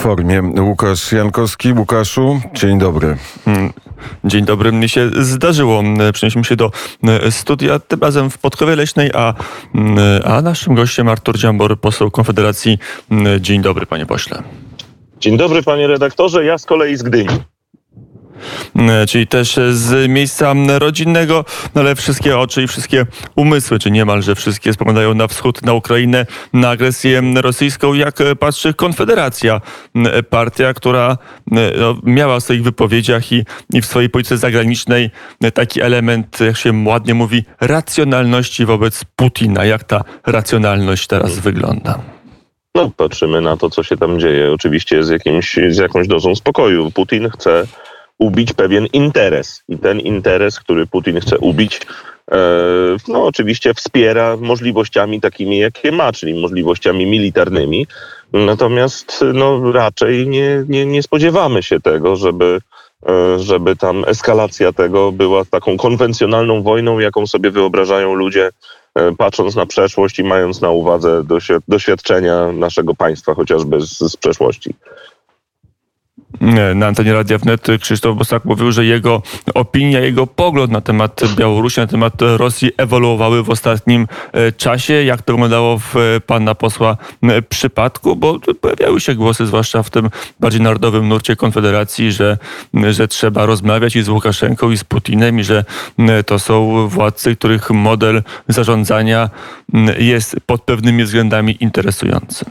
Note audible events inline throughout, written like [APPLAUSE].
formie. Łukasz Jankowski. Łukaszu, dzień dobry. Mm, dzień dobry. Mnie się zdarzyło. Przenieśmy się do e, studia, tym razem w Podkowie Leśnej, a, mm, a naszym gościem Artur Dziambor, poseł Konfederacji. Mm, dzień dobry, panie pośle. Dzień dobry, panie redaktorze. Ja z kolei z Gdyni. E, czyli też z miejsca rodzinnego, no ale wszystkie oczy i wszystkie umysły, czy niemalże wszystkie spoglądają na wschód, na Ukrainę, na agresję rosyjską. Jak patrzy Konfederacja, partia, która no, miała w swoich wypowiedziach i, i w swojej polityce zagranicznej taki element, jak się ładnie mówi, racjonalności wobec Putina. Jak ta racjonalność teraz wygląda? No, patrzymy na to, co się tam dzieje. Oczywiście z, jakimś, z jakąś dozą spokoju. Putin chce ubić pewien interes. I ten interes, który Putin chce ubić, e, no oczywiście wspiera możliwościami takimi, jakie ma, czyli możliwościami militarnymi. Natomiast no, raczej nie, nie, nie spodziewamy się tego, żeby, e, żeby tam eskalacja tego była taką konwencjonalną wojną, jaką sobie wyobrażają ludzie, e, patrząc na przeszłość i mając na uwadze doświadczenia naszego państwa, chociażby z, z przeszłości na antenie Radia Wnet Krzysztof Bosak mówił, że jego opinia, jego pogląd na temat Białorusi, na temat Rosji ewoluowały w ostatnim e, czasie. Jak to wyglądało w e, pana posła przypadku? Bo pojawiały się głosy, zwłaszcza w tym bardziej narodowym nurcie Konfederacji, że, że trzeba rozmawiać i z Łukaszenką, i z Putinem, i że to są władcy, których model zarządzania jest pod pewnymi względami interesujący.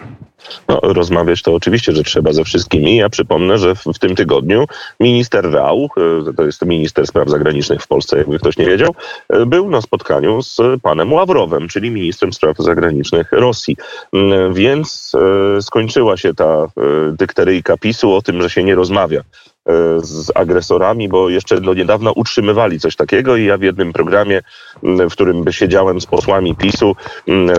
No, rozmawiać to oczywiście, że trzeba ze wszystkimi. Ja przypomnę, że w, w, tym tygodniu minister Rau, e, to jest minister spraw zagranicznych w Polsce, jakby ktoś nie wiedział, e, był na spotkaniu z panem Ławrowem, czyli ministrem spraw zagranicznych Rosji. Mm, więc e, skończyła się ta dykteryjka PiSu o tym, że się nie rozmawia z agresorami, bo jeszcze do niedawna utrzymywali coś takiego i ja w jednym programie, w którym siedziałem z posłami PiSu,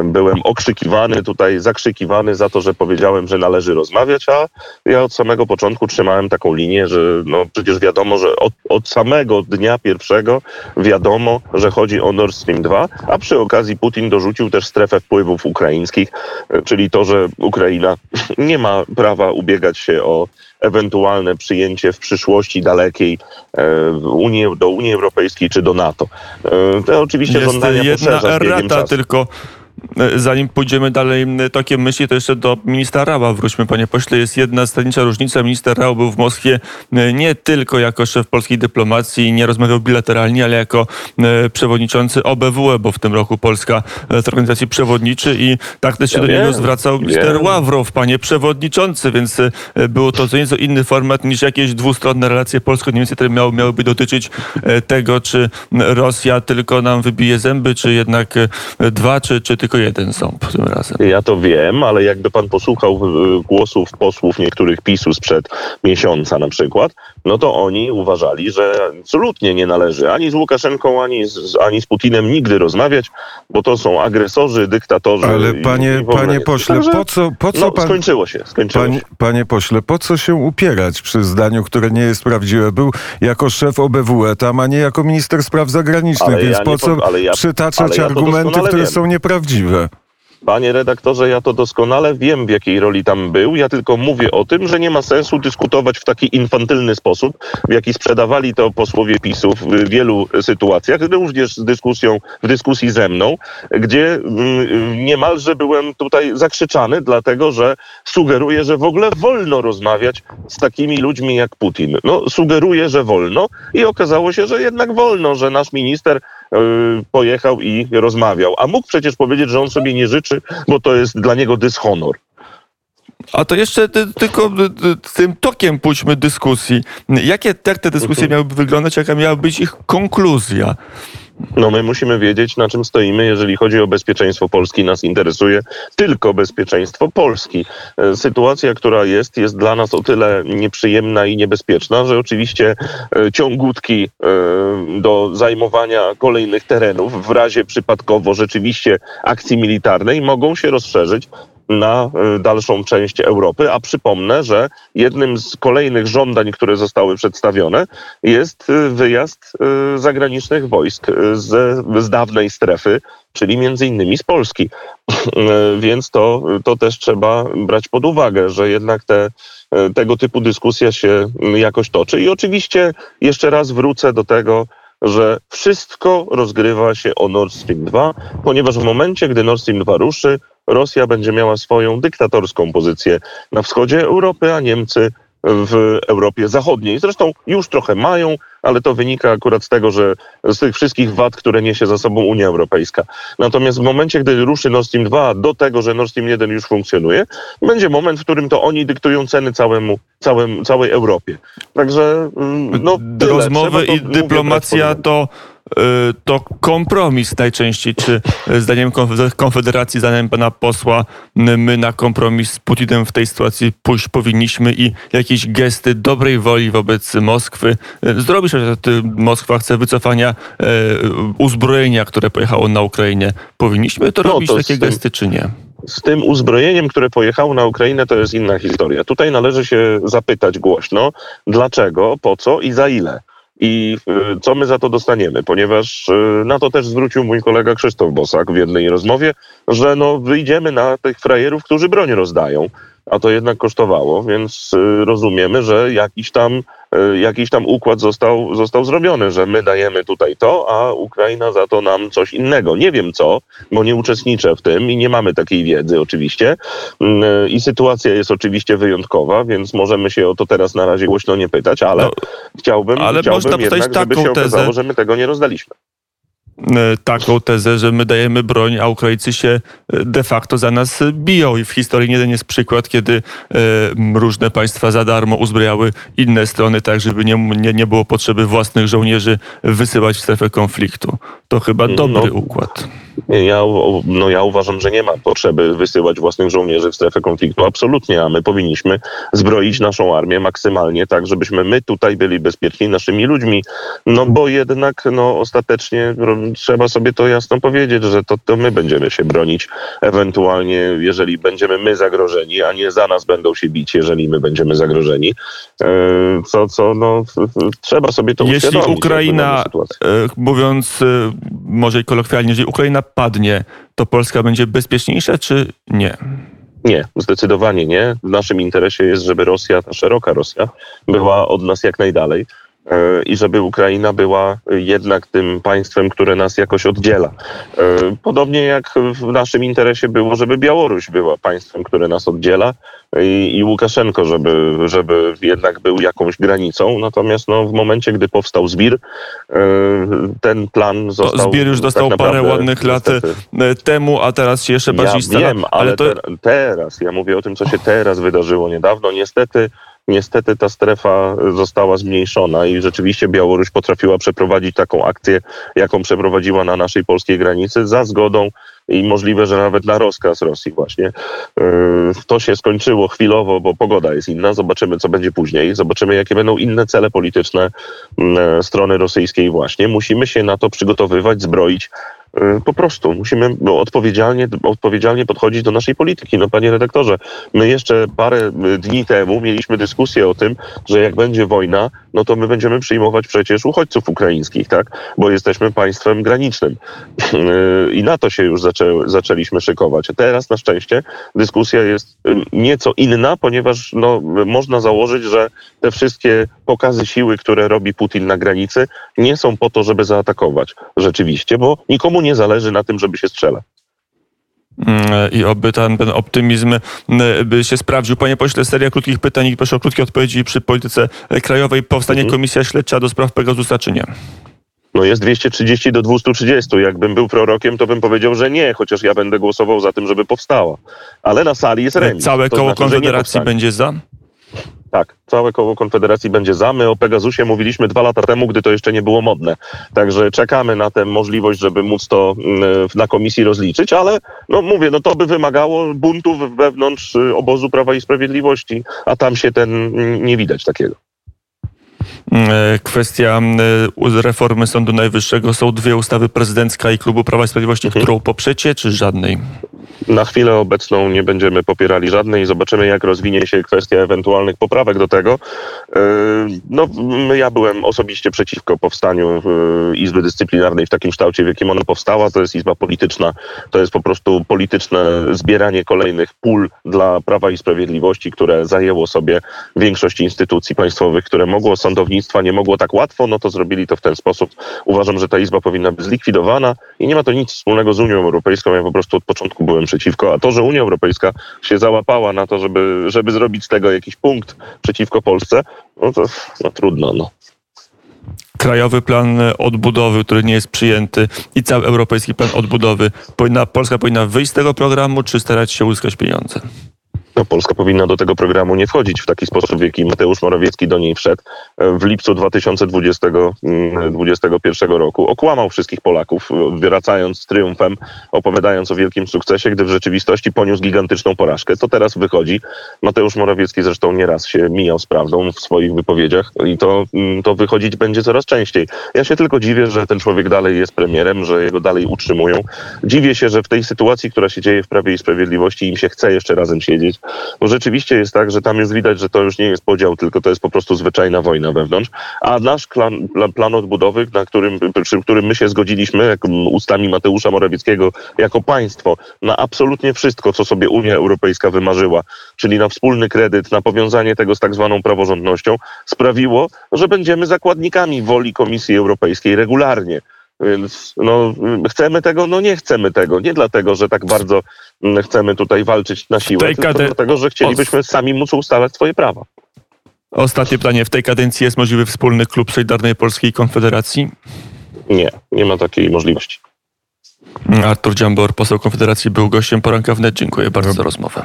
byłem okrzykiwany, tutaj zakrzykiwany za to, że powiedziałem, że należy rozmawiać, a ja od samego początku trzymałem taką linię, że no przecież wiadomo, że od, od samego dnia pierwszego wiadomo, że chodzi o Nord Stream 2, a przy okazji Putin dorzucił też strefę wpływów ukraińskich, e, czyli to, że Ukraina [LAUGHS] nie ma prawa ubiegać się o ewentualne przyjęcie w przyszłości dalekiej e, Unii, do Unii Europejskiej czy do NATO. E, to oczywiście Jest żądania jedna errata tylko zanim pójdziemy dalej tokiem myśli, to jeszcze do ministra Rała wróćmy, panie pośle. Jest jedna zasadnicza różnica. Minister Rał był w Moskwie e, nie tylko jako szef polskiej dyplomacji, nie rozmawiał bilateralnie, ale jako e, przewodniczący OBWE, bo w tym roku Polska w organizacji przewodniczy i tak też się ja do niego zwracał minister wiem. Ławrow, panie przewodniczący, więc było to co nieco inny format niż jakieś dwustronne relacje polsko-niemieckie, które miały, miałyby dotyczyć tego, czy Rosja tylko nam wybije zęby, czy jednak dwa, czy, czy tylko tylko jeden ząb tym razem. Ja to wiem, ale jakby pan posłuchał głosów posłów niektórych PiSu sprzed miesiąca na przykład, no to oni uważali, że absolutnie nie należy ani z Łukaszenką, ani z, ani z Putinem nigdy rozmawiać, bo to są agresorzy, dyktatorzy. Ale panie, i panie pośle, Także, po co, po co no, pan... skończyło się, skończyło panie, się. Panie pośle, po co się upierać przy zdaniu, które nie jest prawdziwe? Był jako szef OBWE tam, a nie jako minister spraw zagranicznych, ale więc ja po co ja, przytaczać ja argumenty, które wiem. są nieprawdziwe? Panie redaktorze, ja to doskonale wiem, w jakiej roli tam był. Ja tylko mówię o tym, że nie ma sensu dyskutować w taki infantylny sposób, w jaki sprzedawali to posłowie PiSu w wielu sytuacjach, również z dyskusją, w dyskusji ze mną, gdzie mm, niemalże byłem tutaj zakrzyczany, dlatego że sugeruję, że w ogóle wolno rozmawiać z takimi ludźmi jak Putin. No, sugeruję, że wolno i okazało się, że jednak wolno, że nasz minister pojechał i rozmawiał. A mógł przecież powiedzieć, że on sobie nie życzy, bo to jest dla niego dyshonor. A to jeszcze tylko tym tokiem pójdźmy dyskusji. Jakie jak te dyskusje mhm. miałyby wyglądać, jaka miała być ich konkluzja? No my musimy wiedzieć, na czym stoimy, jeżeli chodzi o bezpieczeństwo Polski. Nas interesuje tylko bezpieczeństwo Polski. E, sytuacja, która jest, jest dla nas o tyle nieprzyjemna i niebezpieczna, że oczywiście e, ciągutki e, do zajmowania kolejnych terenów w razie przypadkowo rzeczywiście akcji militarnej mogą się rozszerzyć na y, dalszą część Europy. A przypomnę, że jednym z kolejnych żądań, które zostały przedstawione, jest y, wyjazd y, zagranicznych wojsk z, z dawnej strefy, czyli między innymi z Polski. [LAUGHS] Więc to, to też trzeba brać pod uwagę, że jednak te tego typu dyskusja się jakoś toczy. I oczywiście jeszcze raz wrócę do tego, że wszystko rozgrywa się o Nord Stream 2, ponieważ w momencie, gdy Nord Stream 2 ruszy, Rosja będzie miała swoją dyktatorską pozycję na wschodzie Europy, a Niemcy w Europie Zachodniej. Zresztą już trochę mają, ale to wynika akurat z tego, że z tych wszystkich wad, które niesie za sobą Unia Europejska. Natomiast w momencie, gdy ruszy Nord Stream 2 do tego, że Nord Stream 1 już funkcjonuje, będzie moment, w którym to oni dyktują ceny całemu, całym, całej Europie. Także mm, no, tyle. rozmowy i dyplomacja to to kompromis najczęściej, czy zdaniem Konfederacji, zdaniem pana posła, my na kompromis z Putinem w tej sytuacji pójść powinniśmy i jakieś gesty dobrej woli wobec Moskwy y, zrobić, że Moskwa chce wycofania y, uzbrojenia, które pojechało na Ukrainę. Powinniśmy to no, robić, to takie tym, gesty, czy nie? Z tym uzbrojeniem, które pojechało na Ukrainę, to jest inna historia. Tutaj należy się zapytać głośno, dlaczego, po co i za ile i y, co my za to dostaniemy, ponieważ y, na to też zwrócił mój kolega Krzysztof Bosak w jednej rozmowie, że no wyjdziemy na tych frajerów, którzy broń rozdają. A to jednak kosztowało, więc y, rozumiemy, że jakiś tam, jakiś tam układ został, został zrobiony, że my dajemy tutaj to, a Ukraina za to nam coś innego. Nie wiem co, bo nie uczestniczę w tym i nie mamy takiej wiedzy oczywiście. Y, I sytuacja jest oczywiście wyjątkowa, więc możemy się o to teraz na razie głośno nie pytać, ale no, chciałbym, ale chciałbym jednak, żeby się okazało, tezę, że my tego nie rozdaliśmy. E, taką tezę, że my dajemy broń, a Ukraińcy się e, de facto za nas biją. I w historii nie jeden jest przykład, kiedy e, różne państwa za darmo uzbrojały inne strony, tak żeby nie, nie, nie było potrzeby własnych żołnierzy wysyłać w strefę konfliktu. To chyba no, dobry no, układ. Ja, no ja uważam, że nie ma potrzeby wysyłać własnych żołnierzy w strefę konfliktu. Absolutnie, a my powinniśmy zbroić naszą armię maksymalnie tak, żebyśmy my tutaj byli bezpieczni naszymi ludźmi. No bo jednak no, ostatecznie trzeba sobie to jasno powiedzieć, że to, to my będziemy się bronić ewentualnie, jeżeli będziemy my zagrożeni, a nie za nas będą się bić, jeżeli my będziemy zagrożeni. E, co, co no, trzeba sobie to Jeśli Ukraina, e, mówiąc e, może kolokwialnie, jeżeli Ukraina padnie, to Polska będzie bezpieczniejsza, czy nie? Nie, zdecydowanie nie. W naszym interesie jest, żeby Rosja, ta szeroka Rosja, była od nas jak najdalej. E, i żeby Ukraina była jednak tym państwem, które nas jakoś oddziela. E, podobnie jak w naszym interesie było, żeby Białoruś była państwem, które nas oddziela i, i Łukaszenko, żeby, żeby jednak był jakąś granicą. Natomiast no, w momencie, gdy powstał Zbir, e, ten plan został... To Zbir już dostał tak parę ładnych lat temu, a teraz się jeszcze bardziej ja stara. wiem, ale, ale to... teraz, ja mówię o tym, co się teraz wydarzyło niedawno. Niestety Niestety ta strefa została zmniejszona i rzeczywiście Białoruś potrafiła przeprowadzić taką akcję, jaką przeprowadziła na naszej polskiej granicy za zgodą i możliwe, że nawet na rozkaz Rosji właśnie. Yy, to się skończyło chwilowo, bo pogoda jest inna. Zobaczymy, co będzie później. Zobaczymy, jakie będą inne cele polityczne yy, strony rosyjskiej właśnie. Musimy się na to przygotowywać, zbroić. Y, po prostu musimy no, odpowiedzialnie, odpowiedzialnie podchodzić do naszej polityki. No panie redaktorze, my jeszcze parę y, dni temu mieliśmy dyskusję o tym, że jak będzie wojna, no to my będziemy przyjmować przecież uchodźców ukraińskich, tak? Bo jesteśmy państwem granicznym. [LAUGHS] Y, I na to się już zaczę, zaczęliśmy szykować. Teraz na szczęście dyskusja jest nieco inna, ponieważ no, można założyć, że te wszystkie pokazy siły, które robi Putin na granicy, nie są po to, żeby zaatakować rzeczywiście, bo nikomu nie zależy na tym, żeby się strzelać. Mm, I oby ten, ten optymizm mm, by się sprawdził. Panie pośle, seria krótkich pytań i proszę o krótkie odpowiedzi przy polityce krajowej. Powstanie mhm. komisja śledcza do spraw Pegasusa czy nie? No jest 230 do 230. Jakbym był prorokiem, to bym powiedział, że nie, chociaż ja będę głosował za tym, żeby powstała. Ale na sali jest remis. Całe koło znaczy, Konfederacji będzie za? Tak, całe koło Konfederacji będzie za. My o Pegasusie mówiliśmy dwa lata temu, gdy to jeszcze nie było modne. Także czekamy na tę możliwość, żeby móc to mm, na komisji rozliczyć, ale no mówię, no to by wymagało buntów wewnątrz y, obozu Prawa i Sprawiedliwości, a tam się ten mm, nie widać takiego. E, kwestia reformy Sądu Najwyższego. Są dwie ustawy prezydencka i Klubu Prawa i Sprawiedliwości, mhm. którą poprzecie, czy żadnej? Na chwilę obecną nie będziemy popierali żadnej. Zobaczymy, jak rozwinie się kwestia ewentualnych poprawek do tego. E, no, ja byłem osobiście przeciwko powstaniu e, Izby Dyscyplinarnej w takim kształcie, w jakim ona powstała. To jest izba polityczna. To jest po prostu polityczne zbieranie kolejnych pól dla Prawa i Sprawiedliwości, które zajęło sobie większość instytucji państwowych, które mogło sądownictwa, nie mogło tak łatwo, no to zrobili to w ten sposób. Uważam, że ta izba powinna być zlikwidowana i nie ma to nic wspólnego z Unią Europejską. Ja po prostu od początku byłem przeciwko, a to, że Unia Europejska się załapała na to, żeby, żeby zrobić z tego jakiś punkt przeciwko Polsce, no to no, trudno. No. Krajowy plan odbudowy, który nie jest przyjęty i cały europejski plan odbudowy. Powinna, Polska powinna wyjść z tego programu, czy starać się uzyskać pieniądze? No Polska powinna do tego programu nie wchodzić w taki sposób, w jaki Mateusz Morawiecki do niej wszedł w lipcu 2021 mm, roku. Okłamał wszystkich Polaków, wracając z triumfem, opowiadając o wielkim sukcesie, gdy w rzeczywistości poniósł gigantyczną porażkę. To teraz wychodzi. Mateusz Morawiecki zresztą nieraz się mijał z prawdą w swoich wypowiedziach i to, mm, to wychodzić będzie coraz częściej. Ja się tylko dziwię, że ten człowiek dalej jest premierem, że jego dalej utrzymują. Dziwię się, że w tej sytuacji, która się dzieje w Prawie i Sprawiedliwości, im się chce jeszcze razem siedzieć, bo rzeczywiście jest tak, że tam jest widać, że to już nie jest podział, tylko to jest po prostu zwyczajna wojna wewnątrz. A nasz plan, plan odbudowy, na którym, przy którym my się zgodziliśmy, ustami Mateusza Morawieckiego, jako państwo, na absolutnie wszystko, co sobie Unia Europejska wymarzyła, czyli na wspólny kredyt, na powiązanie tego z tak zwaną praworządnością, sprawiło, że będziemy zakładnikami woli Komisji Europejskiej regularnie. Więc no, chcemy tego, no nie chcemy tego. Nie dlatego, że tak bardzo chcemy tutaj walczyć na siłę, tylko kade... dlatego, że chcielibyśmy sami móc ustalać swoje prawa. Ostatnie pytanie. W tej kadencji jest możliwy wspólny klub Solidarnej Polskiej Konfederacji? Nie, nie ma takiej możliwości. Artur Dziambor, poseł Konfederacji, był gościem poranka wnet. Dziękuję bardzo za rozmowę.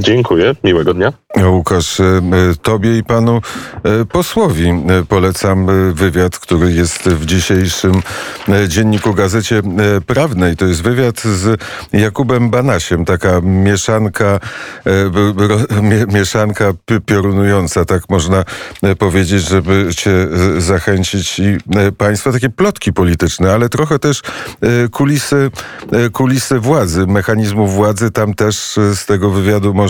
Dziękuję, miłego dnia. Łukasz, e, tobie i panu e, posłowi e, polecam wywiad, który jest w dzisiejszym dzienniku Gazecie Prawnej. To jest wywiad z Jakubem Banasiem, taka mieszanka, mieszanka piorunująca, tak można powiedzieć, żeby cię zachęcić i państwa, takie plotki polityczne, ale trochę też kulisy, kulisy władzy, mechanizmów władzy. Tam też z tego wywiadu można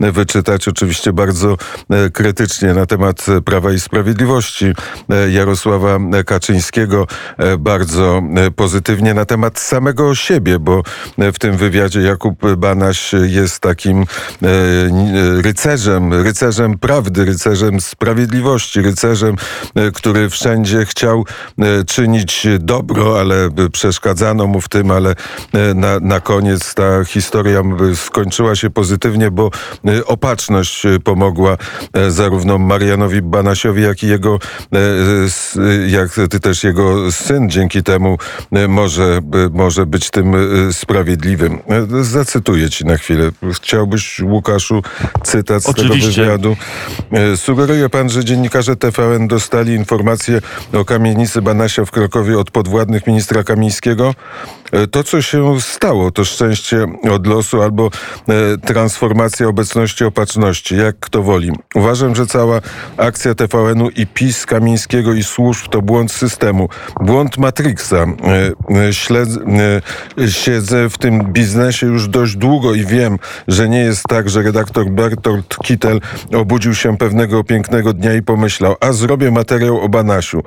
wyczytać oczywiście bardzo e, krytycznie na temat Prawa i Sprawiedliwości e, Jarosława Kaczyńskiego, e, bardzo pozytywnie na temat samego siebie, bo w tym wywiadzie Jakub Banaś jest takim rycerzem, rycerzem prawdy, rycerzem sprawiedliwości, rycerzem, który wszędzie chciał czynić dobro, ale przeszkadzano mu w tym, ale na, na koniec ta historia skończyła się pozytywnie, bo opatrzność pomogła e, zarówno Marianowi Banasiowi, jak i jego, jak też jego syn dzięki temu może, może być tym sprawiedliwym. Zacytuję ci na chwilę. Chciałbyś, Łukaszu, cytat z Oczywiście. tego wywiadu. Sugeruje pan, że dziennikarze TVN dostali informację o kamienicy Banasia w Krakowie od podwładnych ministra Kamińskiego? To, co się stało, to szczęście od losu albo transformacja obecności opatrzności, jak kto woli. Uważam, że cała akcja TVN-u i PiS Kamińskiego i służb to błąd systemu, błąd Matrixa. E, e, e, siedzę w tym biznesie już dość długo i wiem, że nie jest tak, że redaktor Bertolt Kittel obudził się pewnego pięknego dnia i pomyślał, a zrobię materiał o Banasiu.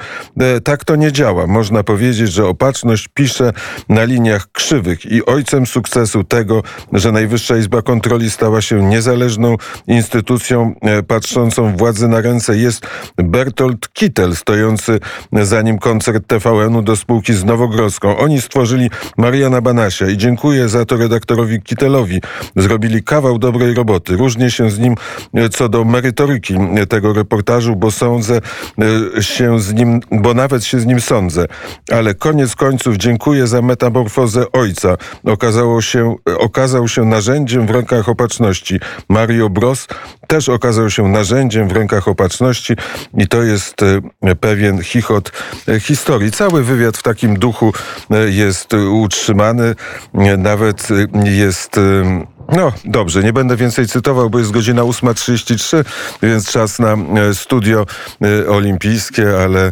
Tak to nie działa. Można powiedzieć, że opatrzność pisze na liniach krzywych i ojcem sukcesu tego, że Najwyższa Izba Kontroli stała się niezależną instytucją patrzącą władzy na ręce jest Bertolt Kittel, stojący za nim koncert TVN-u do spółki z Nowogrodzką. Oni stworzyli Mariana Banasia i dziękuję za to redaktorowi Kittelowi. Zrobili kawał dobrej roboty. Różnię się z nim co do merytoryki tego reportażu, bo sądzę e, się z nim, bo nawet się z nim sądzę. Ale koniec końców dziękuję za metamorfozę ojca. Okazało się, okazał się narzędziem w rękach opatrzności. Mario Bros też okazał się narzędziem w rękach opatrzności i to jest e, pewien chichot e, historii. Cały wywiad w takim duchu e, jest utrzymany, nawet jest no dobrze, nie będę więcej cytował, bo jest godzina 8.33, więc czas na studio olimpijskie, ale,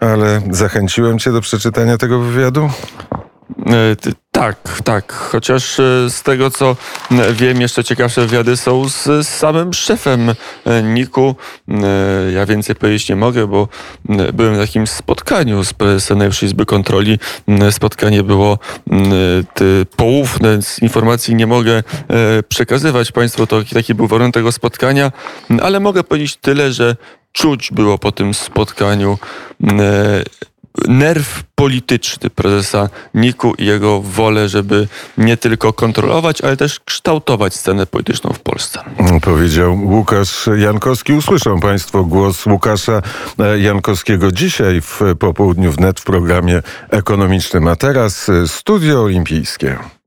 ale zachęciłem cię do przeczytania tego wywiadu? Tak, tak. Chociaż e, z tego co wiem, jeszcze ciekawsze wywiady są z, samym szefem e, Niku. E, ja więcej powiedzieć nie mogę, bo byłem w takim spotkaniu z prezesem Najwyższej Izby Kontroli. Spotkanie było poufne, informacji nie mogę przekazywać Państwu. To taki był warunek tego spotkania, ale mogę powiedzieć tyle, że czuć było po tym spotkaniu nerw polityczny prezesa Niku i jego wolę, żeby nie tylko kontrolować, ale też kształtować scenę polityczną w Polsce. Powiedział Łukasz Jankowski. Usłyszą Państwo głos Łukasza Jankowskiego dzisiaj w popołudniu wnet w programie ekonomicznym. A teraz Studio Olimpijskie.